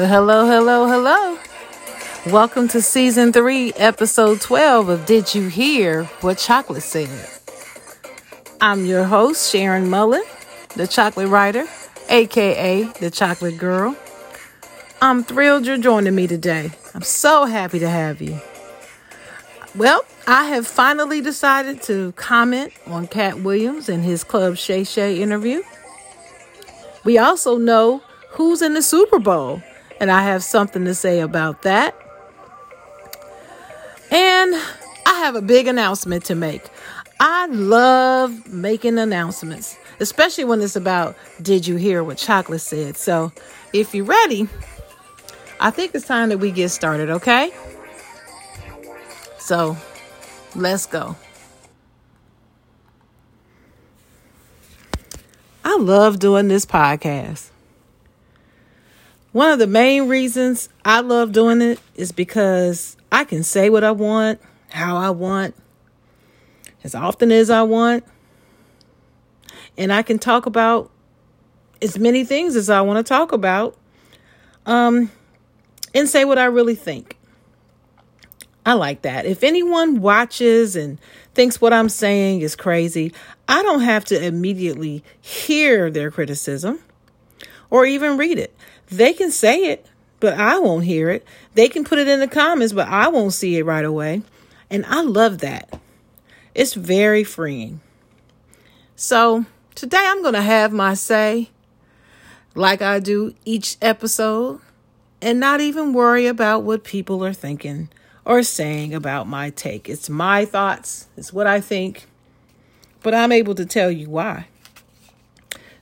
Well, hello, hello, hello. Welcome to season three, episode 12 of Did You Hear What Chocolate Said? I'm your host, Sharon Mullen, the chocolate writer, aka the chocolate girl. I'm thrilled you're joining me today. I'm so happy to have you. Well, I have finally decided to comment on Katt Williams and his Club Shay Shay interview. We also know who's in the Super Bowl, and I have something to say about that. And I have a big announcement to make. I love making announcements, especially when it's about Did You Hear What Chocolate Said? So if you're ready, I think it's time that we get started, okay? So let's go. I love doing this podcast. One of the main reasons I love doing it is because I can say what I want, how I want, as often as I want. And I can talk about as many things as I want to talk about um, and say what I really think. I like that. If anyone watches and thinks what I'm saying is crazy, I don't have to immediately hear their criticism or even read it. They can say it, but I won't hear it. They can put it in the comments, but I won't see it right away. And I love that. It's very freeing. So today I'm going to have my say, like I do each episode, and not even worry about what people are thinking or saying about my take. It's my thoughts, it's what I think, but I'm able to tell you why.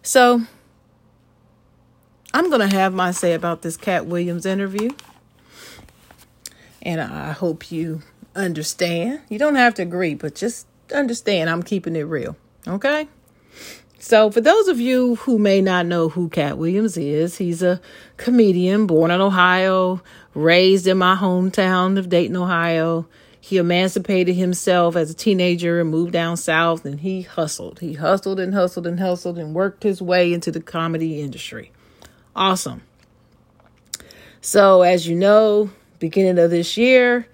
So I'm going to have my say about this Katt Williams interview. And I hope you understand. You don't have to agree, but just understand I'm keeping it real. Okay? So, for those of you who may not know who Katt Williams is, he's a comedian born in Ohio, raised in my hometown of Dayton, Ohio. He emancipated himself as a teenager and moved down south and he hustled. He hustled and hustled and hustled and worked his way into the comedy industry. Awesome. So, as you know, beginning of this year,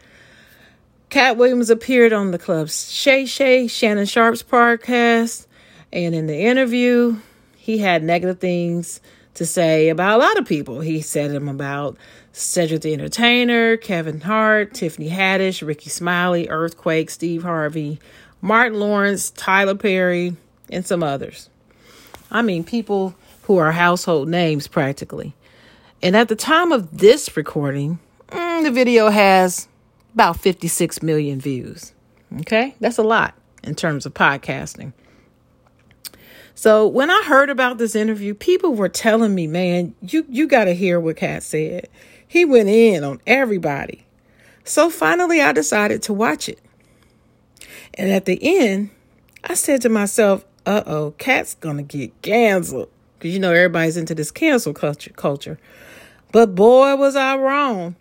Katt Williams appeared on the club's Shay Shay, Shannon Sharpe's podcast. And in the interview, he had negative things to say about a lot of people. He said them about Cedric the Entertainer, Kevin Hart, Tiffany Haddish, Rickey Smiley, Earthquake, Steve Harvey, Martin Lawrence, Tyler Perry, and some others. I mean, people who are household names practically. And at the time of this recording, mm, the video has about 56 million views. Okay, that's a lot in terms of podcasting. So when I heard about this interview, people were telling me, "Man, you you got to hear what Katt said. He went in on everybody." So finally, I decided to watch it. And at the end, I said to myself, "Uh oh, Katt's gonna get canceled." Because you know everybody's into this cancel culture culture. But boy, was I wrong.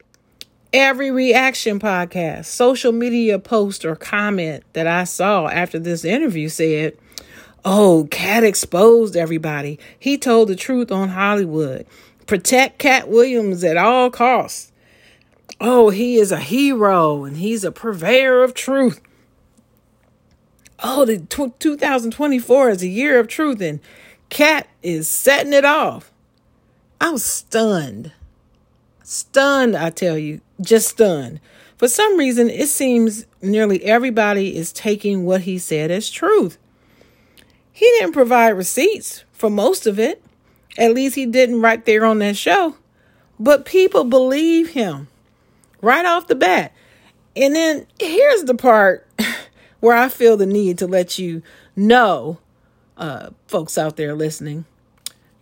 Every reaction podcast, social media post, or comment that I saw after this interview said, Oh, Katt exposed everybody. He told the truth on Hollywood. Protect Katt Williams at all costs. Oh, he is a hero and he's a purveyor of truth. Oh, the t- 2024 is a year of truth and Katt is setting it off. I was stunned. Stunned, I tell you, just stunned. For some reason, it seems nearly everybody is taking what he said as truth. He didn't provide receipts for most of it. At least he didn't right there on that show. But people believe him right off the bat. And then here's the part where I feel the need to let you know uh, folks out there listening.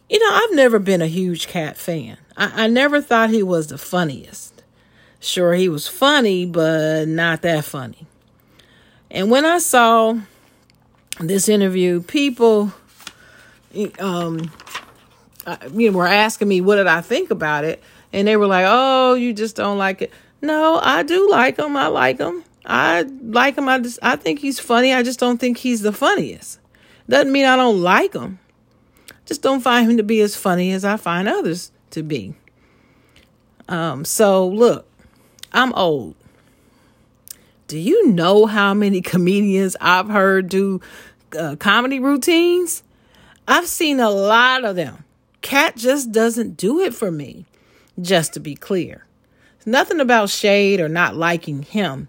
You know, I've never been a huge Katt fan. I, I never thought he was the funniest. Sure, he was funny, but not that funny. And when I saw this interview, people, um, you know, were asking me what did I think about it, and they were like, "Oh, you just don't like it." No, I do like him. I like him. I like him. I just I think he's funny. I just don't think he's the funniest. Doesn't mean I don't like him. Just don't find him to be as funny as I find others to be. Um, so look, I'm old. Do you know how many comedians I've heard do uh, comedy routines? I've seen a lot of them. Katt just doesn't do it for me, just to be clear. It's nothing about shade or not liking him.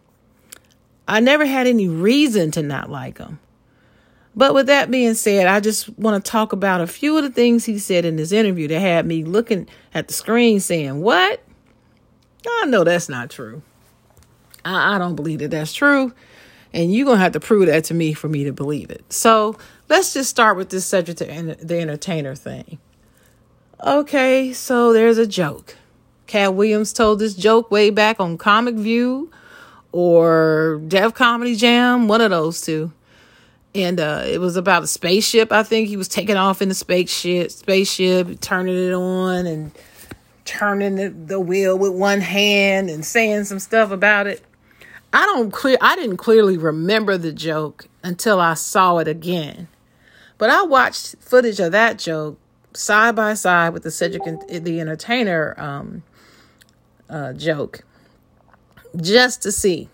I never had any reason to not like him. But with that being said, I just want to talk about a few of the things he said in this interview that had me looking at the screen saying, What? I know that's not true. I, I don't believe that that's true. And you're going to have to prove that to me for me to believe it. So let's just start with this Cedric the Entertainer thing. Okay, so there's a joke. Katt Williams told this joke way back on Comic View or Def Comedy Jam, one of those two and uh, it was about a spaceship. I think he was taking off in the spaceship, spaceship, turning it on and turning the, the wheel with one hand and saying some stuff about it. I don't clear. I didn't clearly remember the joke until I saw it again, but I watched footage of that joke side by side with the Cedric the Entertainer um, uh, joke, just to see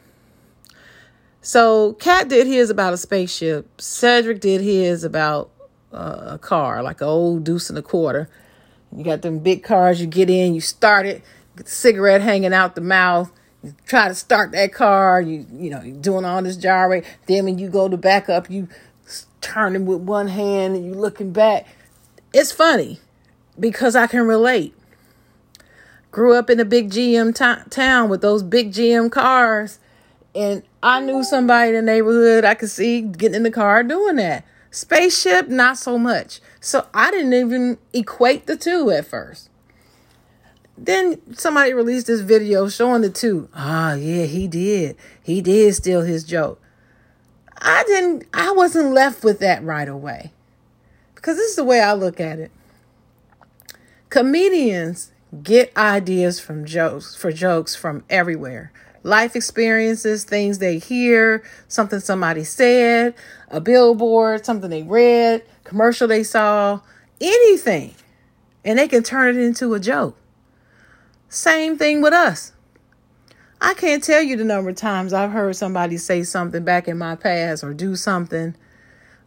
so Katt did his about a spaceship. Cedric did his about uh, a car, like an old deuce and a quarter. You got them big cars. You get in, you start it, cigarette hanging out the mouth. You try to start that car. You you know you're doing all this gyrate. Then when you go to back up, you turning with one hand and you looking back. It's funny because I can relate. Grew up in a big GM t- town with those big GM cars and I knew somebody in the neighborhood I could see getting in the car doing that. Spaceship, not so much. So I didn't even equate the two at first. Then somebody released this video showing the two. Ah, yeah, he did. He did steal his joke. I didn't, I wasn't left with that right away. Because this is the way I look at it. Comedians get ideas from jokes for jokes from everywhere life experiences, things they hear, something somebody said, a billboard, something they read, commercial they saw, anything. And they can turn it into a joke. Same thing with us. I can't tell you the number of times I've heard somebody say something back in my past or do something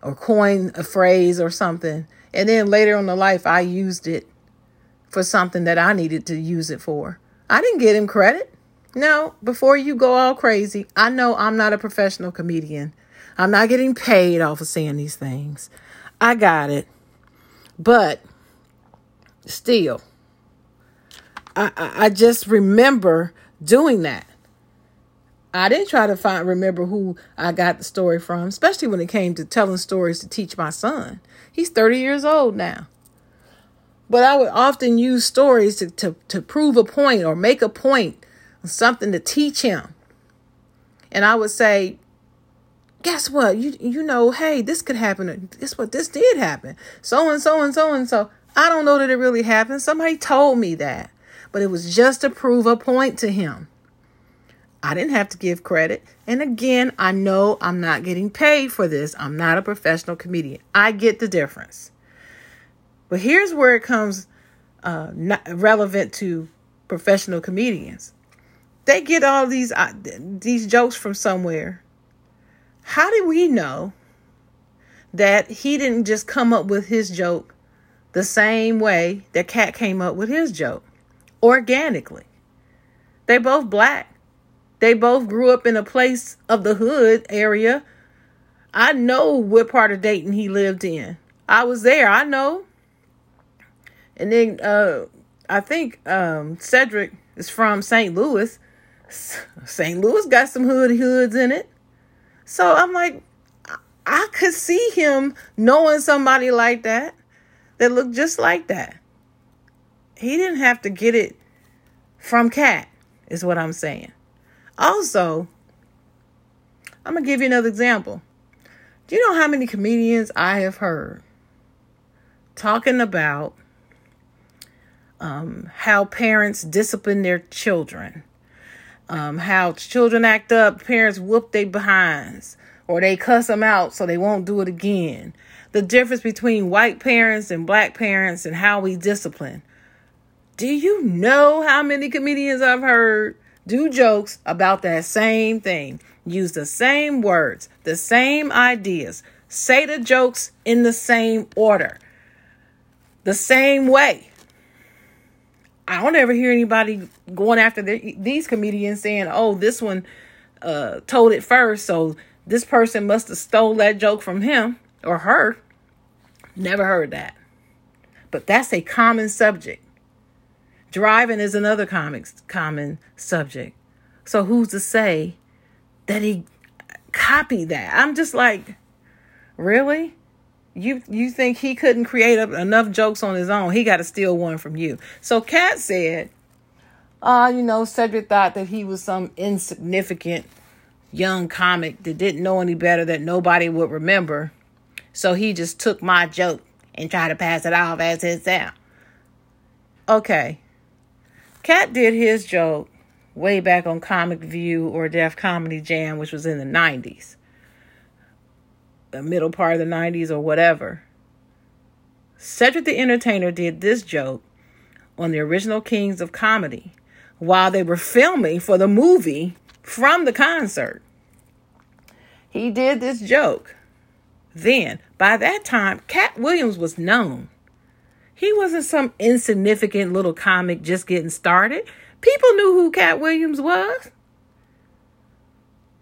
or coin a phrase or something. And then later on in life, I used it for something that I needed to use it for. I didn't get him credit. No, before you go all crazy, I know I'm not a professional comedian. I'm not getting paid off of saying these things. I got it. But still, I, I, I just remember doing that. I didn't try to find remember who I got the story from, especially when it came to telling stories to teach my son. He's 30 years old now. But I would often use stories to, to, to prove a point or make a point something to teach him. And I would say, guess what? You you know, hey, this could happen. This what this did happen. So and so and so and so. I don't know that it really happened. Somebody told me that. But it was just to prove a point to him. I didn't have to give credit. And again, I know I'm not getting paid for this. I'm not a professional comedian. I get the difference. But here's where it comes uh, not relevant to professional comedians they get all these uh, these jokes from somewhere. How do we know that he didn't just come up with his joke the same way that Katt came up with his joke organically? They both black. They both grew up in a place of the hood area. I know what part of Dayton he lived in. I was there. I know. And then uh, I think um, Cedric is from St. Louis. St. Louis got some hood hoods in it. So I'm like, I could see him knowing somebody like that that looked just like that. He didn't have to get it from Katt, is what I'm saying. Also, I'm going to give you another example. Do you know how many comedians I have heard talking about um, how parents discipline their children um, how children act up, parents whoop their behinds or they cuss them out so they won't do it again. The difference between white parents and black parents and how we discipline. Do you know how many comedians I've heard do jokes about that same thing? Use the same words, the same ideas, say the jokes in the same order, the same way. I don't ever hear anybody going after the, these comedians saying, "Oh, this one uh, told it first, so this person must have stole that joke from him or her." Never heard that. But that's a common subject. Driving is another comic, common subject. So who's to say that he copied that? I'm just like, really? You you think he couldn't create enough jokes on his own? He got to steal one from you. So Katt said, uh, you know, Cedric thought that he was some insignificant young comic that didn't know any better that nobody would remember. So he just took my joke and tried to pass it off as his own. Okay. Katt did his joke way back on Comic View or Def Comedy Jam, which was in the 90s the middle part of the 90s or whatever. Cedric the Entertainer did this joke on the original Kings of Comedy while they were filming for the movie from the concert. He did this joke. Then, by that time, Katt Williams was known. He wasn't some insignificant little comic just getting started. People knew who Katt Williams was.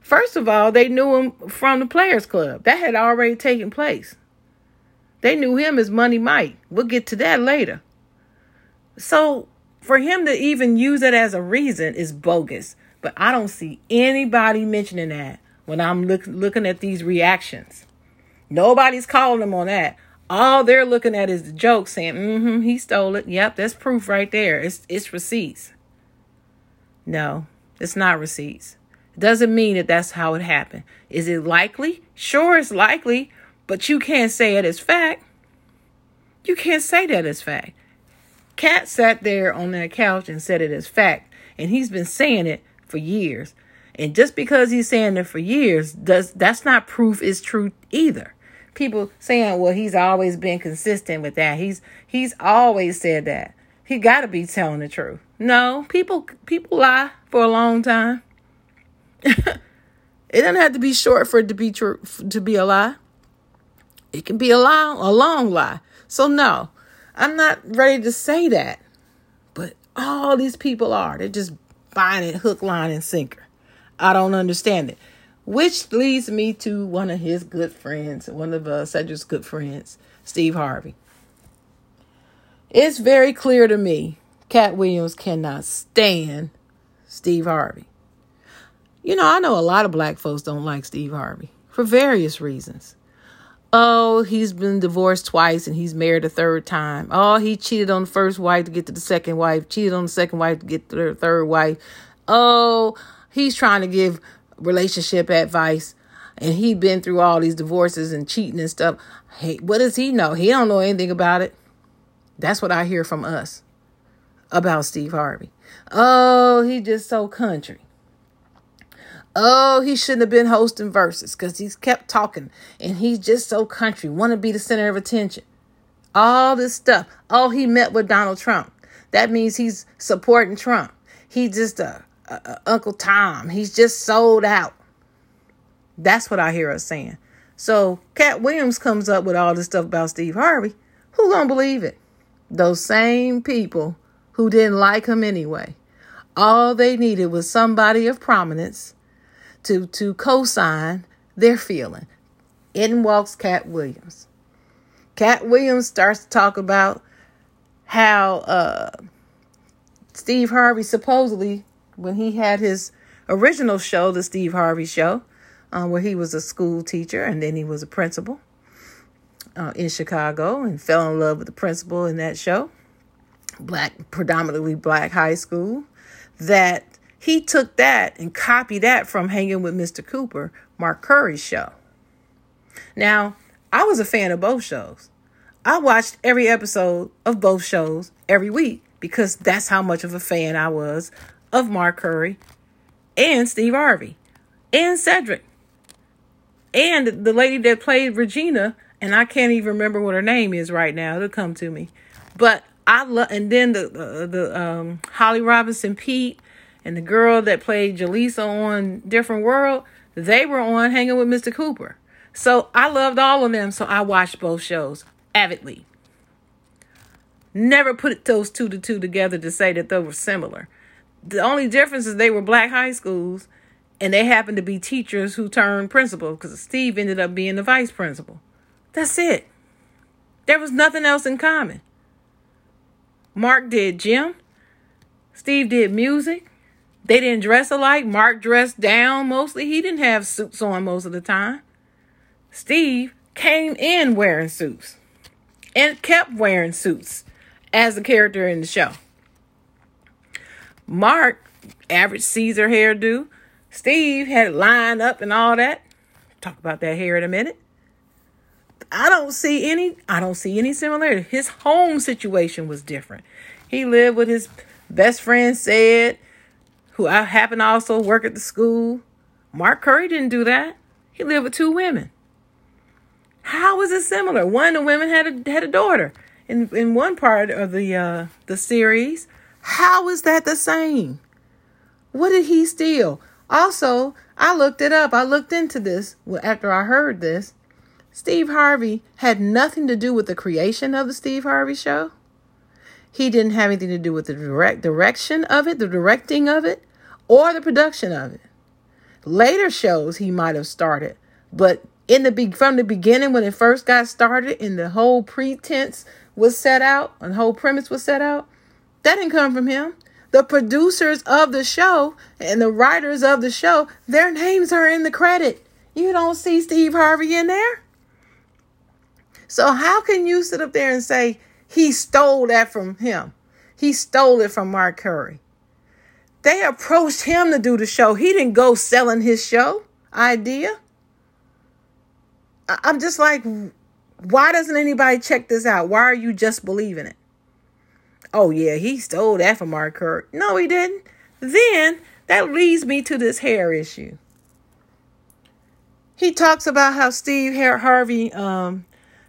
First of all, they knew him from the Players Club. That had already taken place. They knew him as Money Mike. We'll get to that later. So, for him to even use it as a reason is bogus. But I don't see anybody mentioning that when I'm look, looking at these reactions. Nobody's calling them on that. All they're looking at is the joke saying, mm-hmm, he stole it. Yep, that's proof right there. It's it's receipts. No, it's not receipts. Doesn't mean that that's how it happened. Is it likely? Sure, it's likely, but you can't say it as fact. You can't say that as fact. Katt sat there on that couch and said it as fact, and he's been saying it for years. And just because he's saying it for years, does that's not proof it's true either. People saying, "Well, he's always been consistent with that. He's he's always said that. He got to be telling the truth." No, people people lie for a long time. it doesn't have to be short for it to be true to be a lie. It can be a long a long lie. So no, I'm not ready to say that. But all these people are. They're just buying it hook, line, and sinker. I don't understand it. Which leads me to one of his good friends, one of uh, Cedric's good friends, Steve Harvey. It's very clear to me Katt Williams cannot stand Steve Harvey. You know, I know a lot of black folks don't like Steve Harvey for various reasons. Oh, he's been divorced twice and he's married a third time. Oh, he cheated on the first wife to get to the second wife, cheated on the second wife to get to the third wife. Oh, he's trying to give relationship advice and he'd been through all these divorces and cheating and stuff. Hey, what does he know? He don't know anything about it. That's what I hear from us about Steve Harvey. Oh, he just so country. Oh, he shouldn't have been hosting verses because he's kept talking and he's just so country, want to be the center of attention. All this stuff. Oh, he met with Donald Trump. That means he's supporting Trump. He's just a, a, a Uncle Tom. He's just sold out. That's what I hear us saying. So Katt Williams comes up with all this stuff about Steve Harvey. Who gonna believe it? Those same people who didn't like him anyway. All they needed was somebody of prominence to, to co sign their feeling. In walks Katt Williams. Katt Williams starts to talk about how uh, Steve Harvey supposedly, when he had his original show, the Steve Harvey Show, uh, where he was a school teacher and then he was a principal uh, in Chicago and fell in love with the principal in that show, black, predominantly black high school, that he took that and copied that from Hanging with Mr. Cooper, Mark Curry's show. Now, I was a fan of both shows. I watched every episode of both shows every week because that's how much of a fan I was of Mark Curry and Steve Harvey and Cedric and the lady that played Regina, and I can't even remember what her name is right now. It'll come to me. But I love, and then the the, the um, Holly Robinson Peete and the girl that played Jaleesa on Different World, they were on Hanging with Mr. Cooper. So I loved all of them, so I watched both shows avidly. Never put those two to two together to say that they were similar. The only difference is they were black high schools and they happened to be teachers who turned principal because Steve ended up being the vice principal. That's it. There was nothing else in common. Mark did gym. Steve did music. They didn't dress alike. Mark dressed down mostly. He didn't have suits on most of the time. Steve came in wearing suits and kept wearing suits as a character in the show. Mark, average Caesar hairdo. Steve had it lined up and all that. Talk about that hair in a minute. I don't see any I don't see any similarity. His home situation was different. He lived with his best friend said, who I happen to also work at the school. Mark Curry didn't do that. He lived with two women. How is it similar? One of the women had a had a daughter in in one part of the uh, the series. How is that the same? What did he steal? Also, I looked it up. I looked into this after I heard this. Steve Harvey had nothing to do with the creation of the Steve Harvey show. He didn't have anything to do with the direct direction of it, the directing of it, or the production of it. Later shows he might have started, but in the from the beginning when it first got started and the whole pretense was set out and whole premise was set out, that didn't come from him. The producers of the show and the writers of the show, their names are in the credit. You don't see Steve Harvey in there. So how can you sit up there and say he stole that from him? He stole it from Mark Curry. They approached him to do the show. He didn't go selling his show idea. I'm just like, why doesn't anybody check this out? Why are you just believing it? Oh, yeah, he stole that from Mark Curry. No, he didn't. Then that leads me to this hair issue. He talks about how Steve Harvey um,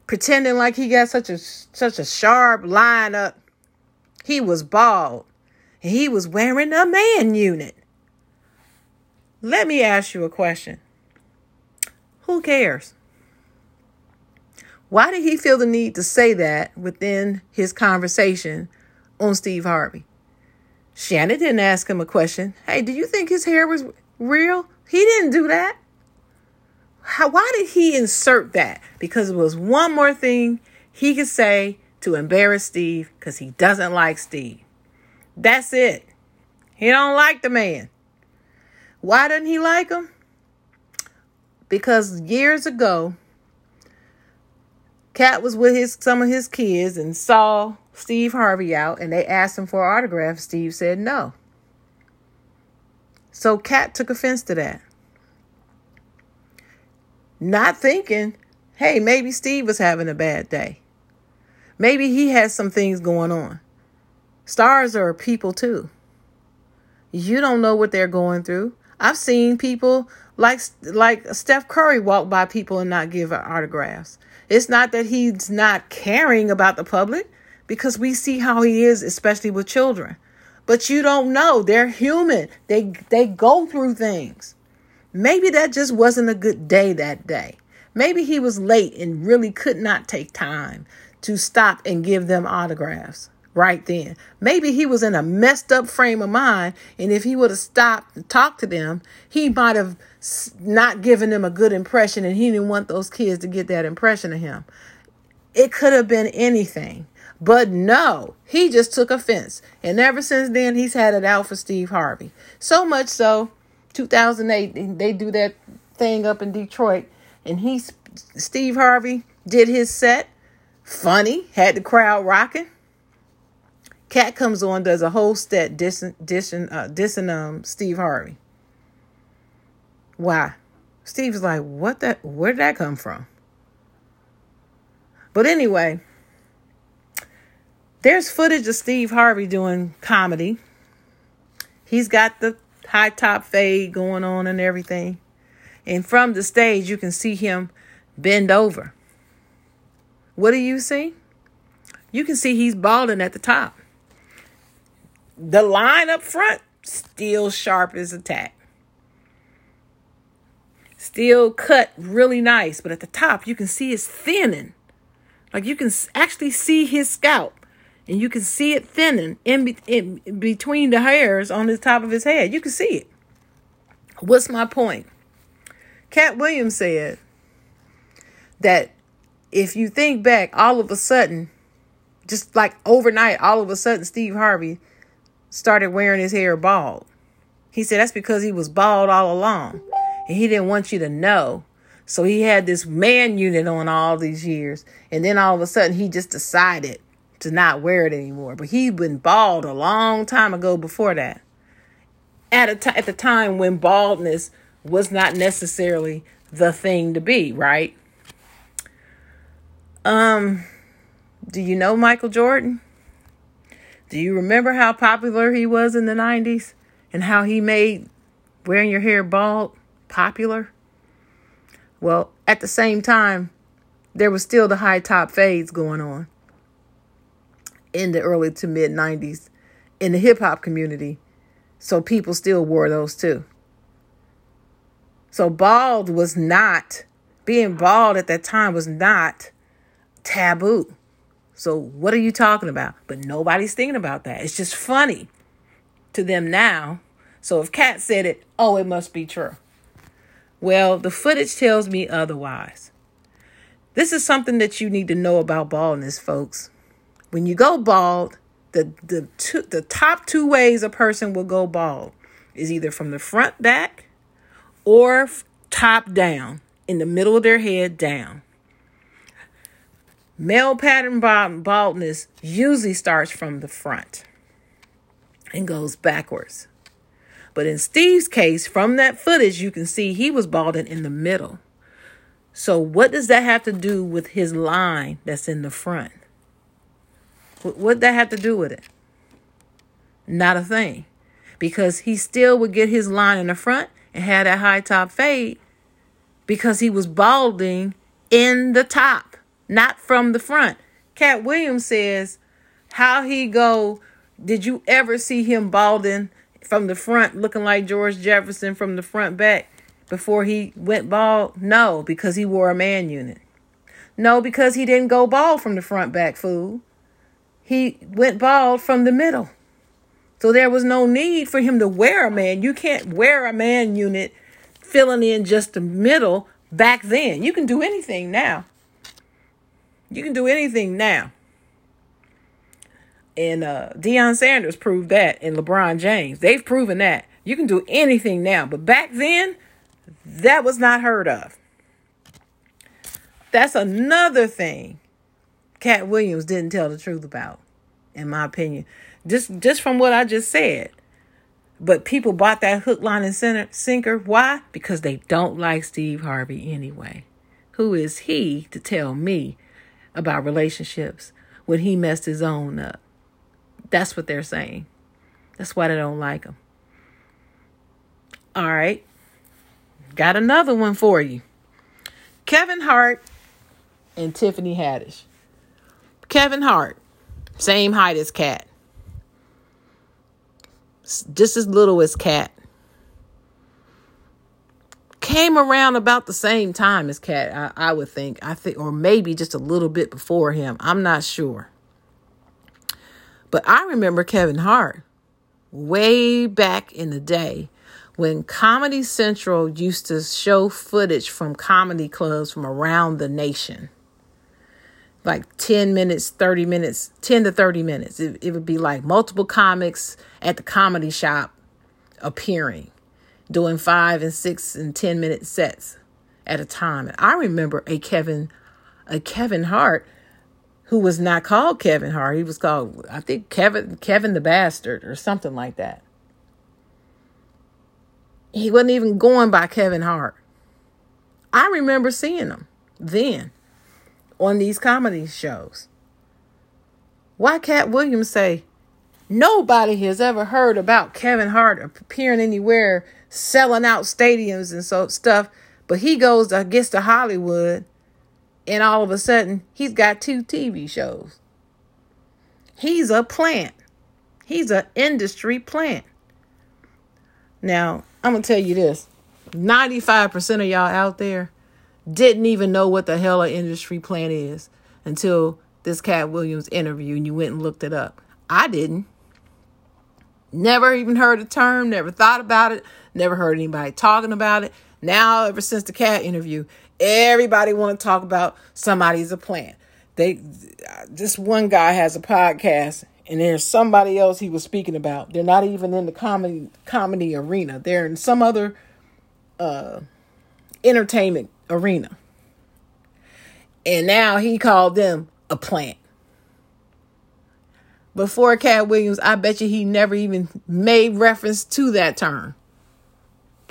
pretending like he got such a such a sharp lineup. He was bald. He was wearing a man unit. Let me ask you a question. Who cares? Why did he feel the need to say that within his conversation on Steve Harvey? Shannon didn't ask him a question. Hey, do you think his hair was real? He didn't do that. How, why did he insert that? Because it was one more thing he could say to embarrass Steve because he doesn't like Steve. That's it. He don't like the man. Why doesn't he like him? Because years ago, Katt was with his some of his kids and saw Steve Harvey out and they asked him for an autograph. Steve said no. So Cat took offense to that. Not thinking, hey, maybe Steve was having a bad day. Maybe he has some things going on. Stars are people too. You don't know what they're going through. I've seen people like like Steph Curry walk by people and not give autographs. It's not that he's not caring about the public because we see how he is, especially with children. But you don't know. They're human. They they go through things. Maybe that just wasn't a good day that day. Maybe he was late and really could not take time to stop and give them autographs right then. Maybe he was in a messed up frame of mind, and if he would have stopped to talk to them, he might have not given them a good impression, and he didn't want those kids to get that impression of him. It could have been anything. But no, he just took offense. And ever since then, he's had it out for Steve Harvey. So much so, 2008, they do that thing up in Detroit, and he, Steve Harvey, did his set. Funny, had the crowd rocking. Katt comes on, does a whole set dissing, dissing, uh, dissing um, Steve Harvey. Why? Steve's like, what that? Where did that come from? But anyway, there's footage of Steve Harvey doing comedy. He's got the high top fade going on and everything. And from the stage, you can see him bend over. What do you see? you can see he's balding at the top. The line up front, still sharp as a tack. Still cut really nice, but at the top, you can see it's thinning. Like you can actually see his scalp and you can see it thinning in, be- in between the hairs on the top of his head. You can see it. What's my point? Katt Williams said that if you think back, all of a sudden, just like overnight, all of a sudden, Steve Harvey started wearing his hair bald. He said that's because he was bald all along and he didn't want you to know. So he had this man unit on all these years. And then all of a sudden, he just decided to not wear it anymore. But he'd been bald a long time ago before that. At a t- at the time when baldness was not necessarily the thing to be, right? Um, do you know Michael Jordan? Do you remember how popular he was in the 90s and how he made wearing your hair bald popular? Well, at the same time, there was still the high top fades going on in the early to mid 90s in the hip hop community. So people still wore those too. So bald was not, being bald at that time was not taboo. So what are you talking about? But nobody's thinking about that. It's just funny to them now. So if Katt said it, oh, it must be true. Well, the footage tells me otherwise. This is something that you need to know about baldness, folks. When you go bald, the the two, the top two ways a person will go bald is either from the front back or top down, in the middle of their head down. Male pattern baldness usually starts from the front and goes backwards. But in Steve's case, from that footage, you can see he was balding in the middle. So, what does that have to do with his line that's in the front? What that have to do with it? Not a thing. Because he still would get his line in the front and had that high top fade because he was balding in the top, not from the front. Katt Williams says how he go, did you ever see him balding from the front looking like George Jefferson from the front back before he went bald? No, because he wore a man unit. No, because he didn't go bald from the front back, fool he went bald from the middle. So there was no need for him to wear a man. You can't wear a man unit filling in just the middle back then. You can do anything now. You can do anything now. And uh, Deion Sanders proved that, and LeBron James. They've proven that. You can do anything now. But back then, that was not heard of. That's another thing Katt Williams didn't tell the truth about, in my opinion. Just just from what I just said. But people bought that hook, line, and center, sinker. Why? Because they don't like Steve Harvey anyway. Who is he to tell me about relationships when he messed his own up? That's what they're saying. That's why they don't like him. All right. Got another one for you. Kevin Hart and Tiffany Haddish. Kevin Hart, same height as Katt. Just as little as Katt. Came around about the same time as Katt, I, I would think. I think, or maybe just a little bit before him. I'm not sure. But I remember Kevin Hart way back in the day when Comedy Central used to show footage from comedy clubs from around the nation like 10 minutes, 30 minutes, 10 to 30 minutes. It, it would be like multiple comics at the comedy shop appearing, doing five and six and 10 minute sets at a time. And I remember a Kevin, a Kevin Hart who was not called Kevin Hart. He was called, I think, Kevin, Kevin the Bastard or something like that. He wasn't even going by Kevin Hart. I remember seeing him then on these comedy shows. Why Katt Williams say nobody has ever heard about Kevin Hart appearing anywhere, selling out stadiums and so stuff, but he goes guess to Hollywood and all of a sudden he's got two TV shows. He's a plant. He's an industry plant. Now, I'm to tell you this 95% of y'all out there didn't even know what the hell an industry plant is until this Katt Williams interview and you went and looked it up. I didn't. Never even heard the term, never thought about it, never heard anybody talking about it. Now, ever since the Katt interview, everybody want to talk about somebody's a plant. They, this one guy has a podcast, and there's somebody else he was speaking about. They're not even in the comedy comedy arena. They're in some other uh, entertainment arena. And now he called them a plant. Before Katt Williams, I bet you he never even made reference to that term.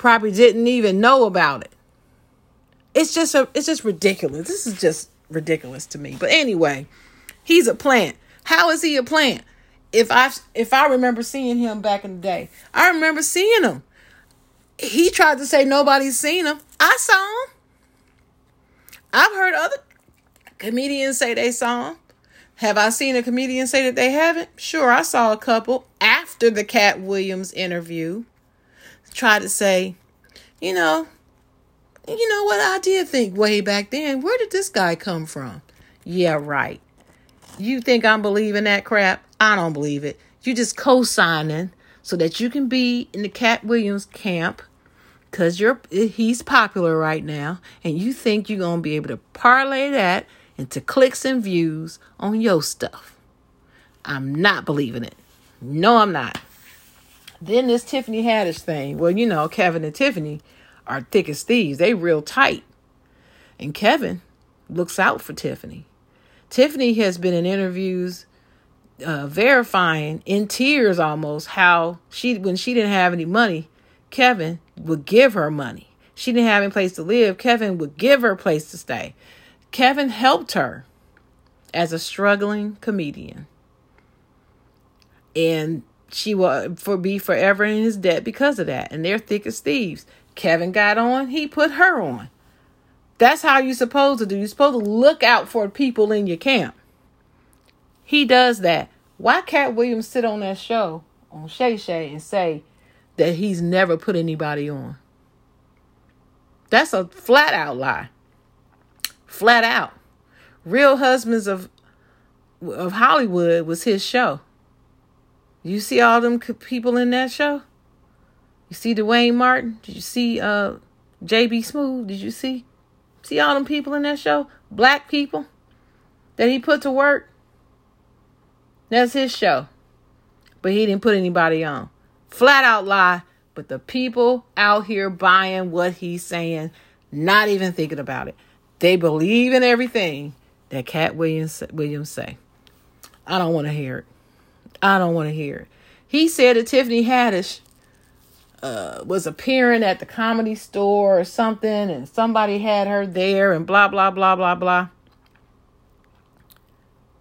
Probably didn't even know about it. It's just a, it's just ridiculous. This is just ridiculous to me. But anyway, he's a plant. How is he a plant? If I if I remember seeing him back in the day, I remember seeing him. He tried to say nobody's seen him. I saw him. I've heard other comedians say they saw him. Have I seen a comedian say that they haven't? Sure, I saw a couple after the Katt Williams interview try to say, you know, you know what I did think way back then. Where did this guy come from? Yeah, right. You think I'm believing that crap? I don't believe it. You just co-signing so that you can be in the Katt Williams camp because you're he's popular right now, and you think you're gonna be able to parlay that into clicks and views on your stuff. I'm not believing it. No, I'm not. Then this Tiffany Haddish thing. Well, you know, Kevin and Tiffany are thick as thieves. They real tight. And Kevin looks out for Tiffany. Tiffany has been in interviews uh, verifying in tears almost how she when she didn't have any money, Kevin would give her money. She didn't have any place to live. Kevin would give her a place to stay. Kevin helped her as a struggling comedian. And she will for be forever in his debt because of that. And they're thick as thieves. Kevin got on, he put her on. That's how you're supposed to do. You're supposed to look out for people in your camp. He does that. Why Katt Williams sit on that show on Shay Shay and say that he's never put anybody on? That's a flat out lie. Flat out. Real Husbands of of Hollywood was his show. You see all them people in that show? You see Duane Martin? Did you see uh JB Smoove? Did you see see all them people in that show? Black people that he put to work? That's his show. But he didn't put anybody on. Flat out lie. But the people out here buying what he's saying, not even thinking about it. They believe in everything that Katt Williams Williams say. I don't want to hear it. I don't want to hear it. He said that Tiffany Haddish uh, was appearing at the comedy store or something, and somebody had her there, and blah blah blah blah blah.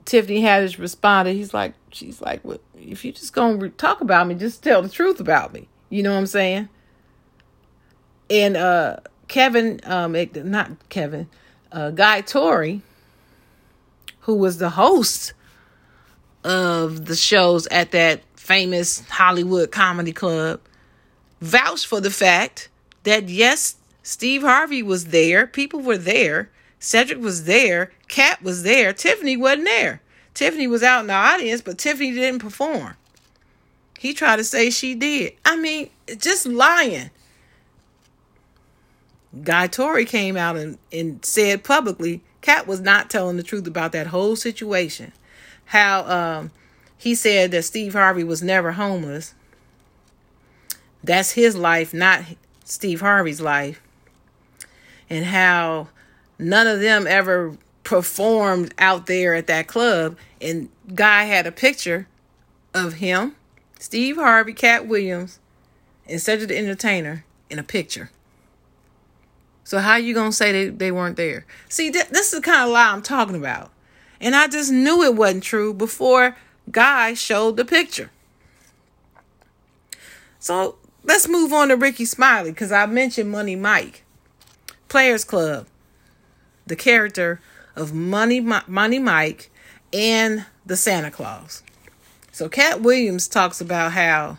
Tiffany Haddish responded. He's like, she's like, well, if you just gonna re- talk about me, just tell the truth about me. You know what I'm saying? And uh, Kevin, um, not Kevin, uh, Guy Torry, who was the host of the shows at that famous Hollywood comedy club, vouched for the fact that yes, Steve Harvey was there, people were there, Cedric was there, Katt was there, Tiffany wasn't there. Tiffany was out in the audience, but Tiffany didn't perform. He tried to say she did. I mean, just lying. Guy Torry came out and, and said publicly Katt was not telling the truth about that whole situation. How um, he said that Steve Harvey was never homeless. That's his life, not Steve Harvey's life. And how none of them ever performed out there at that club. And Guy had a picture of him, Steve Harvey, Katt Williams, and Cedric the Entertainer in a picture. So how you gonna say they, they weren't there? See, th- this is the kind of lie I'm talking about. And I just knew it wasn't true before Guy showed the picture. So let's move on to Rickey Smiley because I mentioned Money Mike, Players Club, the character of Money Money Mike and the Santa Claus. So Katt Williams talks about how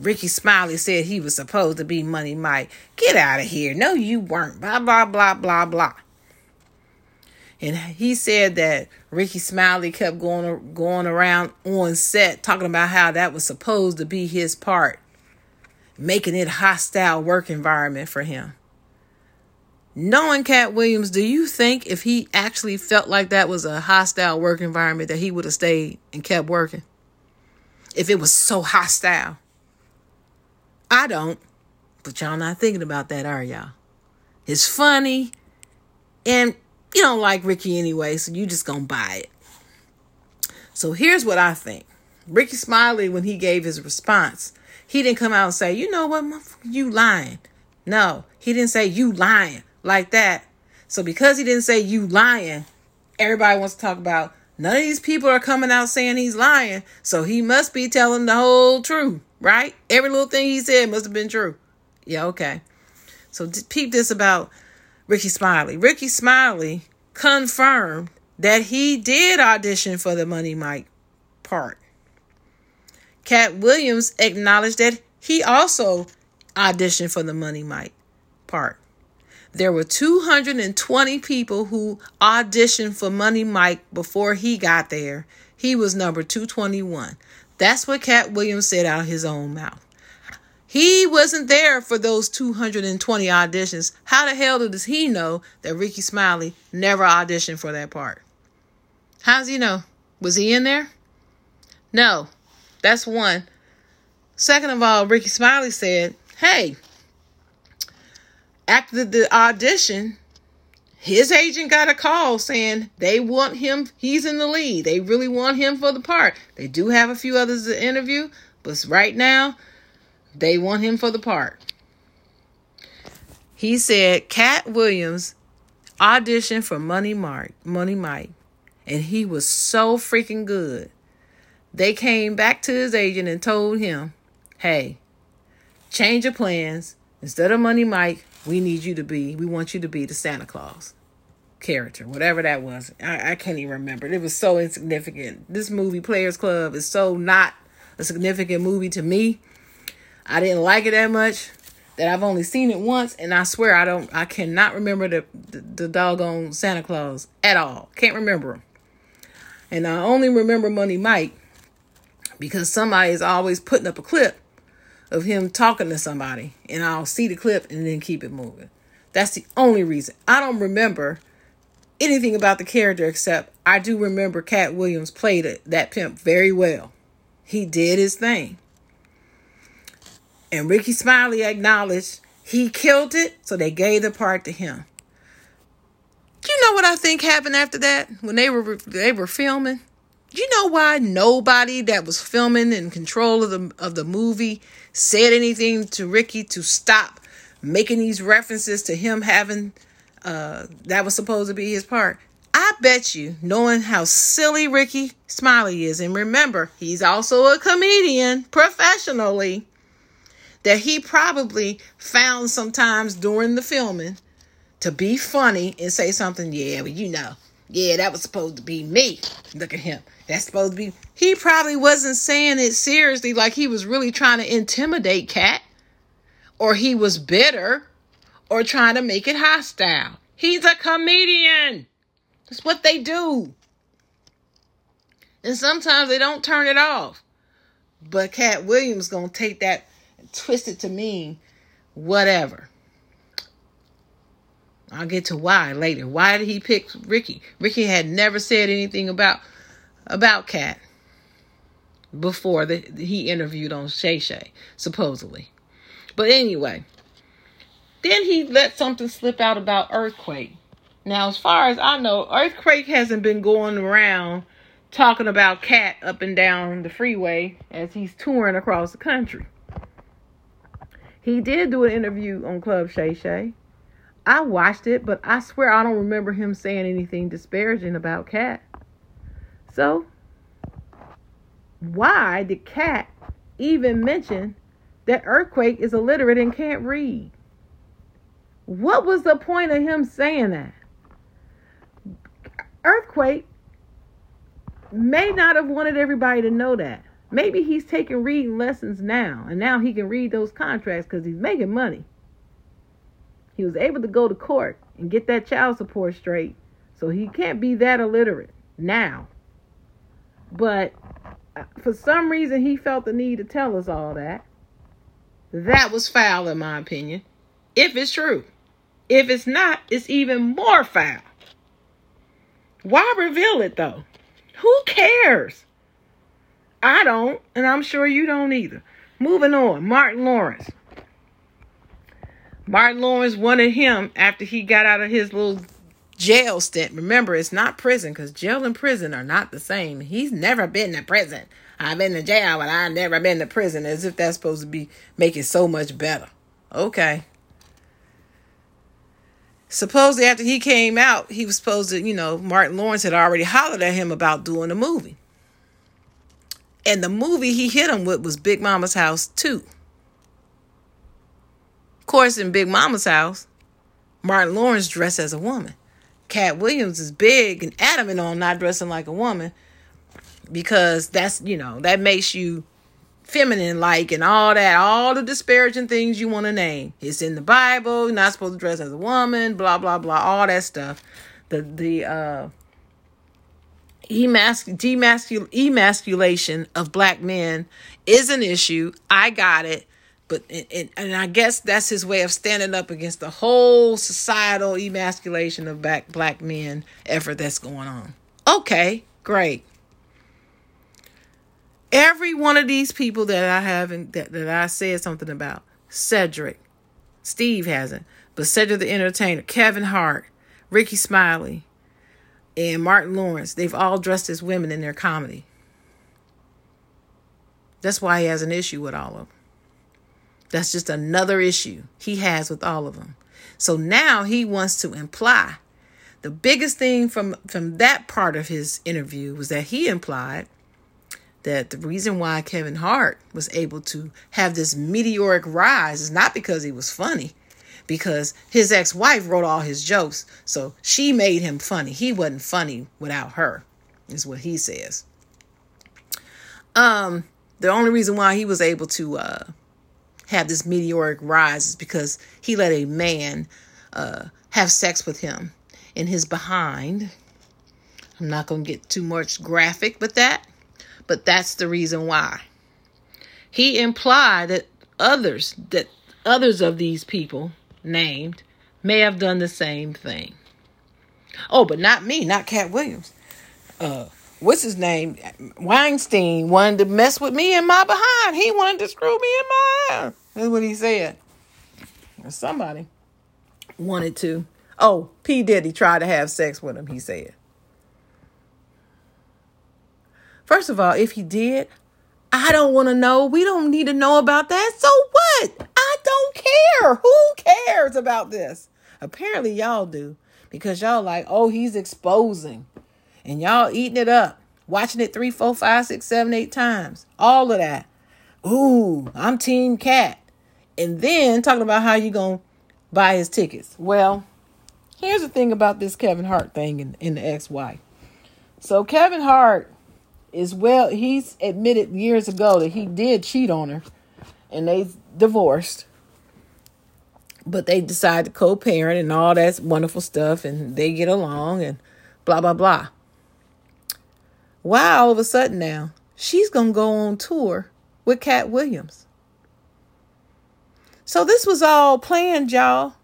Rickey Smiley said he was supposed to be Money Mike. Get out of here. No, you weren't. Blah, blah, blah, blah, blah. And he said that Rickey Smiley kept going going around on set talking about how that was supposed to be his part, making it a hostile work environment for him. Knowing Katt Williams, do you think if he actually felt like that was a hostile work environment that he would have stayed and kept working? If it was so hostile. I don't. But y'all not thinking about that, are y'all? It's funny and you don't like Rickey anyway, so you just gonna buy it. So here's what I think. Rickey Smiley, when he gave his response, he didn't come out and say, you know what, you lying. No, he didn't say you lying like that. So because he didn't say you lying, everybody wants to talk about none of these people are coming out saying he's lying. So he must be telling the whole truth, right? Every little thing he said must have been true. Yeah, okay. So peep this about Rickey Smiley. Rickey Smiley confirmed that he did audition for the Money Mike part. Katt Williams acknowledged that he also auditioned for the Money Mike part. There were 220 people who auditioned for Money Mike before he got there. He was number 221. That's what Katt Williams said out of his own mouth. He wasn't there for those 220 auditions. How the hell does he know that Rickey Smiley never auditioned for that part? How does he know? Was he in there? No. That's one. Second of all, Rickey Smiley said, hey, after the audition, his agent got a call saying they want him, he's in the lead. They really want him for the part. They do have a few others to interview, but right now, they want him for the part. He said Katt Williams auditioned for Money Mark, Money Mike, and he was so freaking good. They came back to his agent and told him, "Hey, change your plans. Instead of Money Mike, we need you to be. We want you to be the Santa Claus." character, whatever that was. I, I, can't even remember. It was so insignificant. This movie, Players Club, is so not a significant movie to me. I didn't like it that much that I've only seen it once, and I swear I don't, I cannot remember the the, the doggone Santa Claus at all. Can't remember him, and I only remember Money Mike because somebody is always putting up a clip of him talking to somebody, and I'll see the clip and then keep it moving. That's the only reason. I don't remember anything about the character except I do remember Katt Williams played it, that pimp very well. He did his thing. And Rickey Smiley acknowledged he killed it, so they gave the part to him. You know what I think happened after that when they were they were filming? You know why nobody that was filming in control of the of the movie said anything to Rickey to stop making these references to him having uh that was supposed to be his part? I bet you, knowing how silly Rickey Smiley is, and remember, he's also a comedian professionally that he probably found sometimes during the filming to be funny and say something, yeah, but you know, yeah, that was supposed to be me. Look at him. That's supposed to be. He probably wasn't saying it seriously, like he was really trying to intimidate Katt, or he was bitter, or trying to make it hostile. He's a comedian. That's what they do. And sometimes they don't turn it off. But Katt Williams gonna take that twisted to mean whatever. I'll get to why later. Why did he pick Rickey? Rickey had never said anything about about Katt before the, he interviewed on Shay Shay, supposedly. But anyway, then he let something slip out about Earthquake. Now, as far as I know, Earthquake hasn't been going around talking about Katt up and down the freeway as he's touring across the country. He did do an interview on Club Shay Shay. I watched it, but I swear I don't remember him saying anything disparaging about Katt. So, why did Katt even mention that Earthquake is illiterate and can't read? What was the point of him saying that? Earthquake may not have wanted everybody to know that. Maybe he's taking reading lessons now, and now he can read those contracts because he's making money. He was able to go to court and get that child support straight, so he can't be that illiterate now. But uh, for some reason, he felt the need to tell us all that. That was foul, in my opinion, if it's true. If it's not, it's even more foul. Why reveal it though? Who cares? I don't, and I'm sure you don't either. Moving on, Martin Lawrence. Martin Lawrence wanted him after he got out of his little jail stint. Remember, it's not prison because jail and prison are not the same. He's never been to prison. I've been to jail, but I've never been to prison, as if that's supposed to be make it so much better. Okay. Supposedly, after he came out, he was supposed to, you know, Martin Lawrence had already hollered at him about doing a movie. And the movie he hit him with was Big Mama's House 2. Of course, in Big Mama's House, Martin Lawrence dressed as a woman. Katt Williams is big and adamant on not dressing like a woman because that's, you know, that makes you feminine like and all that, all the disparaging things you want to name. It's in the Bible, you're not supposed to dress as a woman, blah, blah, blah, all that stuff. The, the, uh, emasc- demascul- emasculation of black men is an issue. I got it. But and, and I guess that's his way of standing up against the whole societal emasculation of black black men effort that's going on. Okay, great. Every one of these people that I haven't that, that I said something about, Cedric, Steve hasn't, but Cedric the Entertainer, Kevin Hart, Rickey Smiley, and Martin Lawrence, they've all dressed as women in their comedy. That's why he has an issue with all of them. That's just another issue he has with all of them. So now he wants to imply. The biggest thing from from that part of his interview was that he implied that the reason why Kevin Hart was able to have this meteoric rise is not because he was funny because his ex-wife wrote all his jokes so she made him funny. He wasn't funny without her is what he says. Um the only reason why he was able to uh have this meteoric rise is because he let a man uh have sex with him in his behind. I'm not going to get too much graphic with that but that's the reason why. He implied that others that others of these people named may have done the same thing. Oh, but not me, not Katt Williams. Uh, what's his name? Weinstein wanted to mess with me in my behind. He wanted to screw me in my ass. That's what he said. somebody wanted to. Oh, P. Diddy tried to have sex with him, he said. First of all, if he did, I don't want to know. We don't need to know about that. So what? I don't care. Who cares about this? Apparently, y'all do because y'all like, oh, he's exposing, and y'all eating it up, watching it three, four, five, six, seven, eight times. All of that. Ooh, I'm Team Katt, and then talking about how you gonna buy his tickets. Well, here's the thing about this Kevin Hart thing and, and the ex-wife. So Kevin Hart is well he's admitted years ago that he did cheat on her and they divorced. But they decide to co-parent and all that wonderful stuff and they get along and blah blah blah. Why all of a sudden now she's gonna go on tour with Katt Williams? So this was all planned y'all.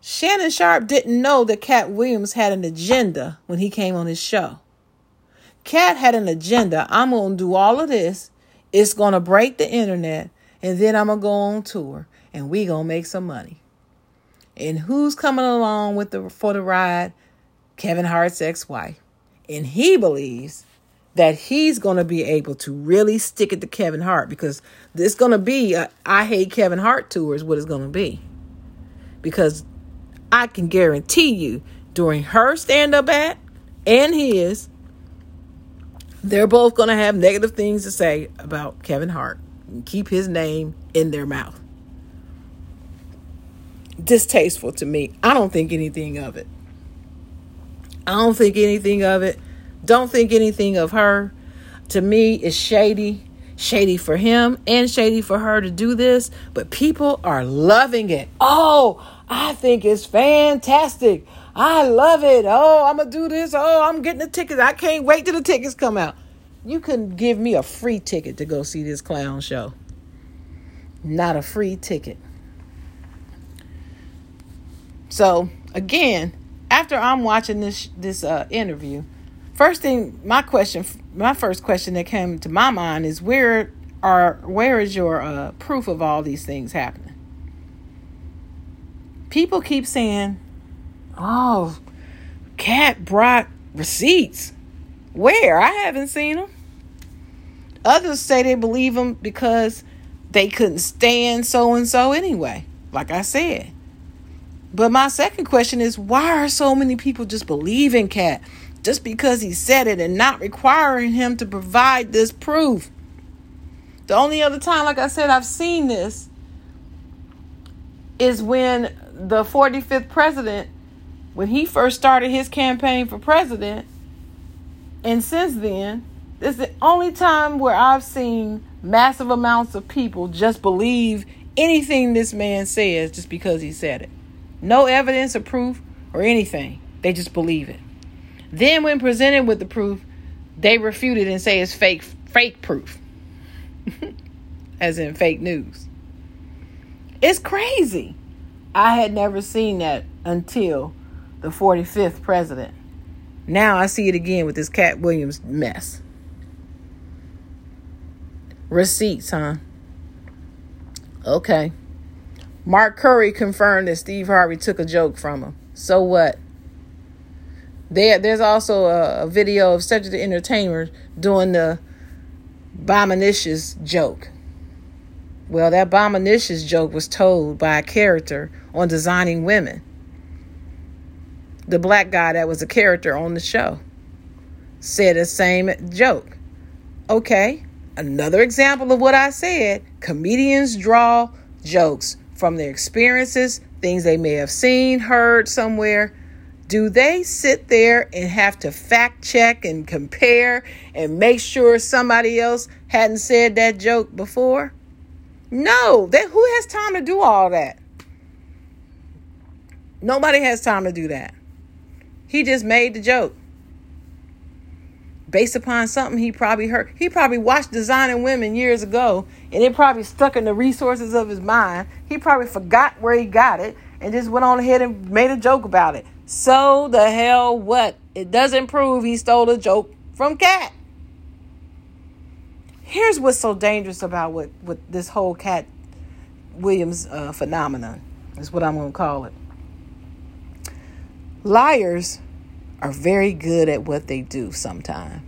Shannon Sharpe didn't know that Katt Williams had an agenda when he came on his show. Katt had an agenda. I'm going to do all of this. It's going to break the internet. And then I'm going to go on tour. And we going to make some money. And who's coming along with the for the ride? Kevin Hart's ex-wife. And he believes that he's going to be able to really stick it to Kevin Hart because it's going to be a I hate Kevin Hart tour is what it's going to be. Because I can guarantee you during her stand up act and his, they're both going to have negative things to say about Kevin Hart and keep his name in their mouth. Distasteful to me. I don't think anything of it. I don't think anything of it. Don't think anything of her. To me, it's shady. Shady for him and shady for her to do this, but people are loving it. Oh, I think it's fantastic. I love it. Oh, I'm going to do this. Oh, I'm getting the tickets. I can't wait till the tickets come out. You couldn't give me a free ticket to go see this clown show. Not a free ticket. So, again, after I'm watching this this uh, interview, first thing my question my first question that came to my mind is where are where is your uh, proof of all these things happening? People keep saying, "Oh, Katt brought receipts." Where? I haven't seen them. Others say they believe them because they couldn't stand so and so anyway. Like I said, but my second question is why are so many people just believing Katt just because he said it and not requiring him to provide this proof? The only other time, like I said, I've seen this is when the 45th president, when he first started his campaign for president, and since then, this is the only time where I've seen massive amounts of people just believe anything this man says just because he said it. No evidence or proof or anything. They just believe it. Then when presented with the proof, they refute it and say it's fake fake proof. As in fake news. It's crazy. I had never seen that until the 45th president. Now I see it again with this Katt Williams mess. Receipts, huh? Okay. Mark Curry confirmed that Steve Harvey took a joke from him. So what? There, there's also a, a video of Cedric the Entertainer doing the Bominicious joke. Well, that Bominicious joke was told by a character on Designing Women. The black guy that was a character on the show said the same joke. Okay, another example of what I said comedians draw jokes from their experiences, things they may have seen, heard somewhere, do they sit there and have to fact check and compare and make sure somebody else hadn't said that joke before? No, they, who has time to do all that? Nobody has time to do that. He just made the joke based upon something he probably heard. He probably watched Designing Women years ago and it probably stuck in the resources of his mind. He probably forgot where he got it and just went on ahead and made a joke about it. So the hell what? It doesn't prove he stole a joke from Katt. Here's what's so dangerous about what, what this whole Katt Williams uh, phenomenon is what I'm going to call it. Liars are very good at what they do sometimes.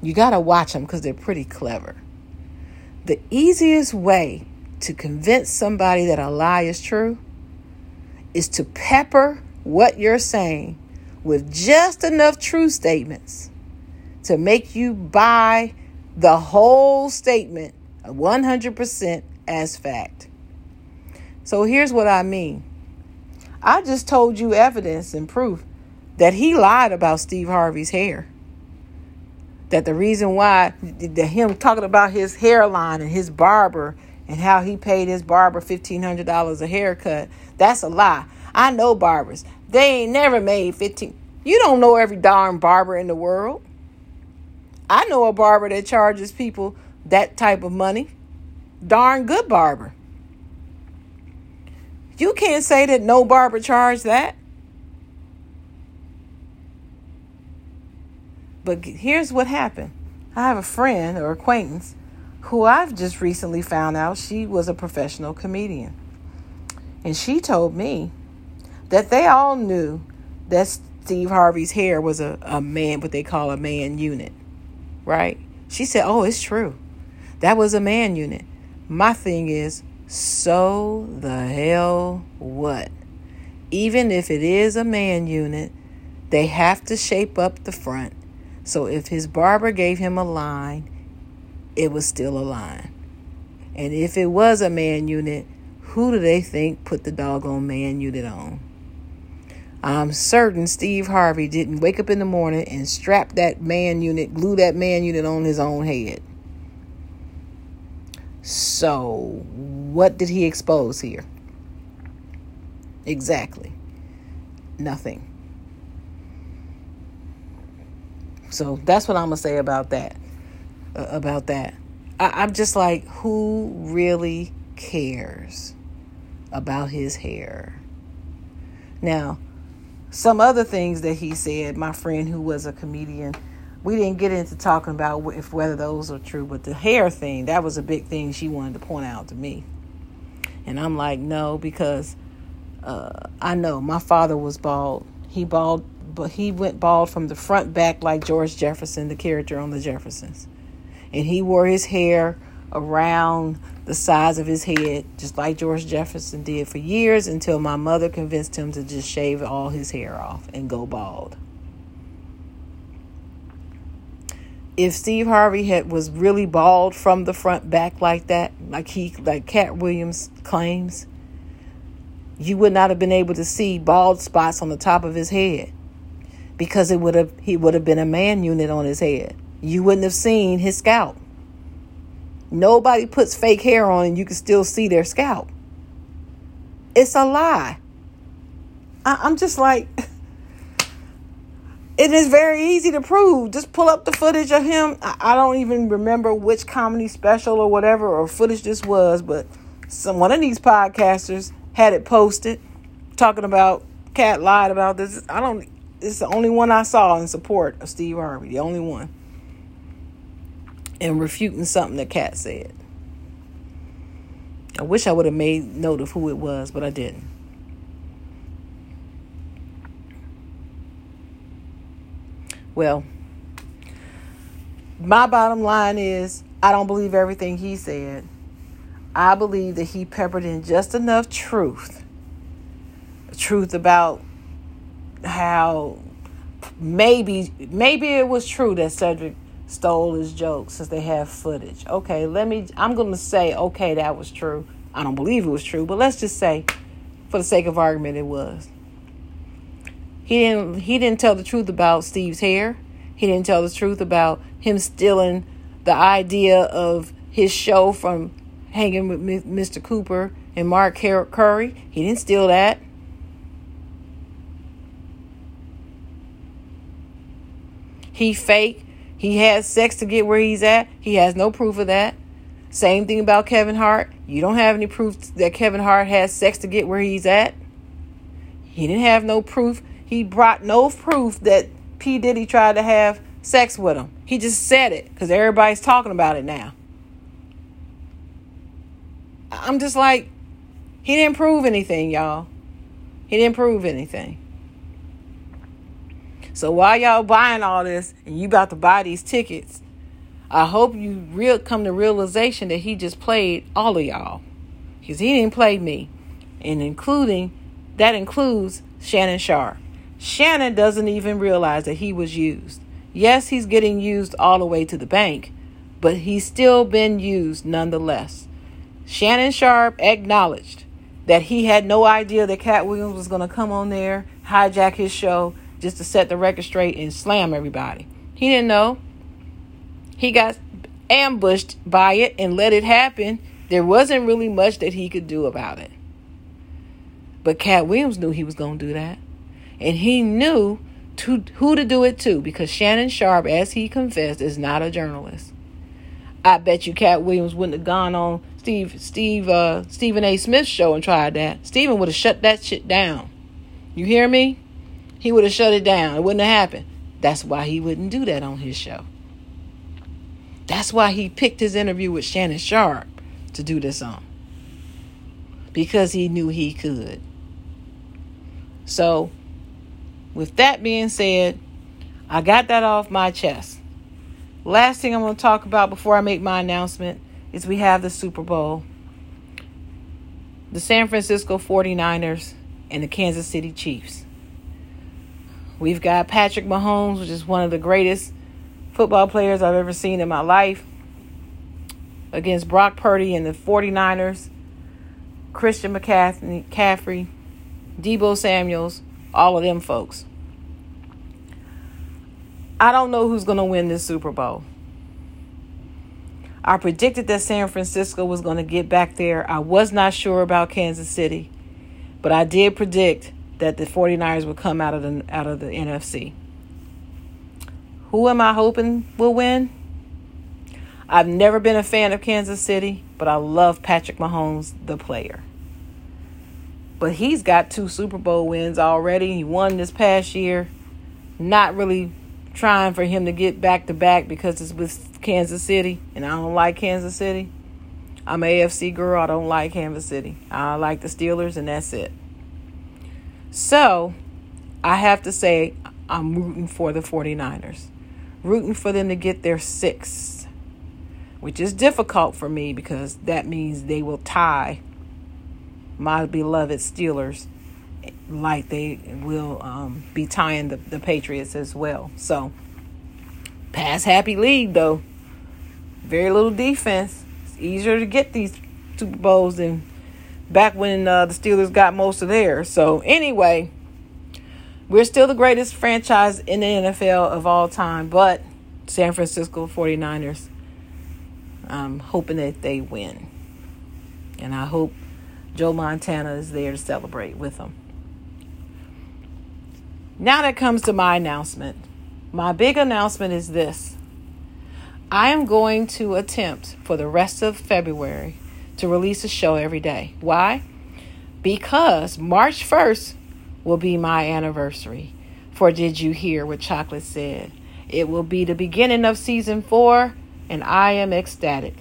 You got to watch them because they're pretty clever. The easiest way to convince somebody that a lie is true is to pepper what you're saying with just enough true statements to make you buy the whole statement 100% as fact. So here's what I mean I just told you evidence and proof that he lied about Steve Harvey's hair. That the reason why the, him talking about his hairline and his barber and how he paid his barber $1500 a haircut, that's a lie. I know barbers. They ain't never made 15 You don't know every darn barber in the world. I know a barber that charges people that type of money. Darn good barber. You can't say that no barber charged that. But here's what happened I have a friend or acquaintance who I've just recently found out she was a professional comedian. And she told me that they all knew that Steve Harvey's hair was a, a man, what they call a man unit, right? She said, Oh, it's true. That was a man unit. My thing is, so the hell what? Even if it is a man unit, they have to shape up the front so if his barber gave him a line, it was still a line. And if it was a man unit, who do they think put the doggone man unit on? I'm certain Steve Harvey didn't wake up in the morning and strap that man unit, glue that man unit on his own head. So, what did he expose here? Exactly. Nothing. So that's what I'm gonna say about that. Uh, about that, I, I'm just like, who really cares about his hair? Now, some other things that he said, my friend who was a comedian, we didn't get into talking about if whether those are true, but the hair thing, that was a big thing she wanted to point out to me. And I'm like, no, because uh, I know my father was bald. He bald, but he went bald from the front back like George Jefferson, the character on the Jeffersons. And he wore his hair around the size of his head, just like George Jefferson did for years until my mother convinced him to just shave all his hair off and go bald. If Steve Harvey had was really bald from the front back like that, like he like Katt Williams claims, you would not have been able to see bald spots on the top of his head because it would have he would have been a man unit on his head. You wouldn't have seen his scalp. Nobody puts fake hair on and you can still see their scalp. It's a lie. I, am just like, it is very easy to prove. Just pull up the footage of him. I, don't even remember which comedy special or whatever or footage this was, but some one of these podcasters had it posted talking about Katt lied about this. I don't. It's the only one I saw in support of Steve Harvey. The only one and refuting something that Katt said. I wish I would have made note of who it was, but I didn't. Well, my bottom line is I don't believe everything he said. I believe that he peppered in just enough truth. Truth about how maybe maybe it was true that Cedric stole his joke since they have footage. Okay, let me I'm going to say okay that was true. I don't believe it was true, but let's just say for the sake of argument it was. He didn't he didn't tell the truth about Steve's hair. He didn't tell the truth about him stealing the idea of his show from hanging with Mr. Cooper and Mark Curry. He didn't steal that. He faked he has sex to get where he's at. He has no proof of that. Same thing about Kevin Hart. You don't have any proof that Kevin Hart has sex to get where he's at. He didn't have no proof. He brought no proof that P. Diddy tried to have sex with him. He just said it because everybody's talking about it now. I'm just like, he didn't prove anything, y'all. He didn't prove anything. So while y'all buying all this and you about to buy these tickets, I hope you real come to realization that he just played all of y'all. Because he didn't play me. And including that includes Shannon Sharpe. Shannon doesn't even realize that he was used. Yes, he's getting used all the way to the bank, but he's still been used nonetheless. Shannon Sharpe acknowledged that he had no idea that Katt Williams was going to come on there, hijack his show, just to set the record straight and slam everybody. He didn't know. He got ambushed by it and let it happen. There wasn't really much that he could do about it. But Katt Williams knew he was going to do that. And he knew to, who to do it to because Shannon Sharpe, as he confessed, is not a journalist. I bet you Katt Williams wouldn't have gone on Steve Steve uh, Stephen A. Smith's show and tried that. Stephen would have shut that shit down. You hear me? he would have shut it down. It wouldn't have happened. That's why he wouldn't do that on his show. That's why he picked his interview with Shannon Sharpe to do this on. Because he knew he could. So, with that being said, I got that off my chest. Last thing I'm going to talk about before I make my announcement is we have the Super Bowl. The San Francisco 49ers and the Kansas City Chiefs. We've got Patrick Mahomes, which is one of the greatest football players I've ever seen in my life, against Brock Purdy and the 49ers, Christian McCaffrey, Deebo Samuels, all of them folks. I don't know who's going to win this Super Bowl. I predicted that San Francisco was going to get back there. I was not sure about Kansas City, but I did predict that the 49ers would come out of the out of the NFC. Who am I hoping will win? I've never been a fan of Kansas City, but I love Patrick Mahomes, the player. But he's got two Super Bowl wins already. He won this past year. Not really trying for him to get back to back because it's with Kansas City, and I don't like Kansas City. I'm an AFC girl. I don't like Kansas City. I like the Steelers, and that's it. So, I have to say, I'm rooting for the 49ers, rooting for them to get their six, which is difficult for me because that means they will tie my beloved Steelers like they will um, be tying the, the Patriots as well. So, pass happy league though. Very little defense. It's easier to get these Super Bowls than back when uh, the Steelers got most of theirs. So, anyway, we're still the greatest franchise in the NFL of all time, but San Francisco 49ers, I'm hoping that they win. And I hope Joe Montana is there to celebrate with them. Now that comes to my announcement. My big announcement is this I am going to attempt for the rest of February to release a show every day. Why? Because March 1st will be my anniversary for Did You Hear What Chocolate Said? It will be the beginning of season four, and I am ecstatic.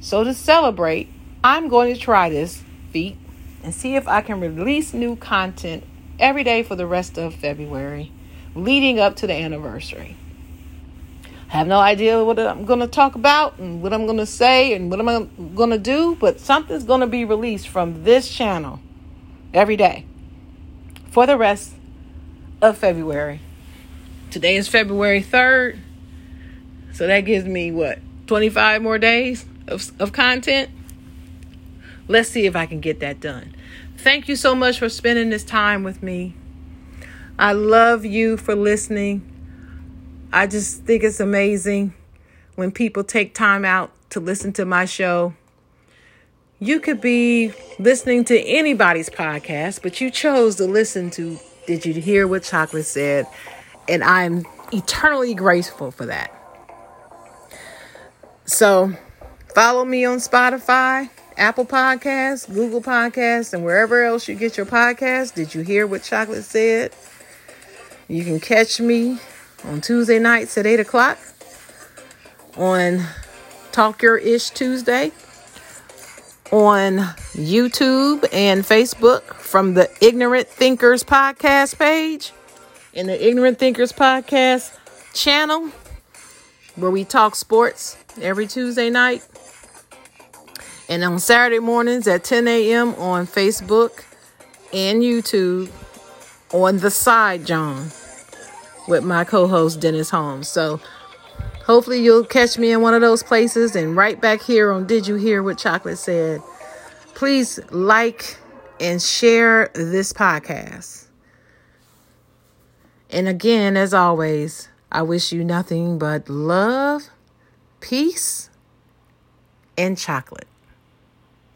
So, to celebrate, I'm going to try this feat and see if I can release new content every day for the rest of February, leading up to the anniversary. I have no idea what I'm going to talk about and what I'm going to say and what I'm going to do, but something's going to be released from this channel every day for the rest of February. Today is February 3rd, so that gives me what, 25 more days of, of content? Let's see if I can get that done. Thank you so much for spending this time with me. I love you for listening. I just think it's amazing when people take time out to listen to my show. You could be listening to anybody's podcast, but you chose to listen to Did You Hear What Chocolate Said? And I'm eternally grateful for that. So, follow me on Spotify, Apple Podcasts, Google Podcasts, and wherever else you get your podcasts. Did you hear what Chocolate said? You can catch me on Tuesday nights at 8 o'clock on Talk Your Ish Tuesday on YouTube and Facebook from the Ignorant Thinkers podcast page in the Ignorant Thinkers podcast channel where we talk sports every Tuesday night. And on Saturday mornings at 10 a.m. on Facebook and YouTube on The Side John with my co host Dennis Holmes. So hopefully you'll catch me in one of those places and right back here on Did You Hear What Chocolate Said? Please like and share this podcast. And again, as always, I wish you nothing but love, peace, and chocolate.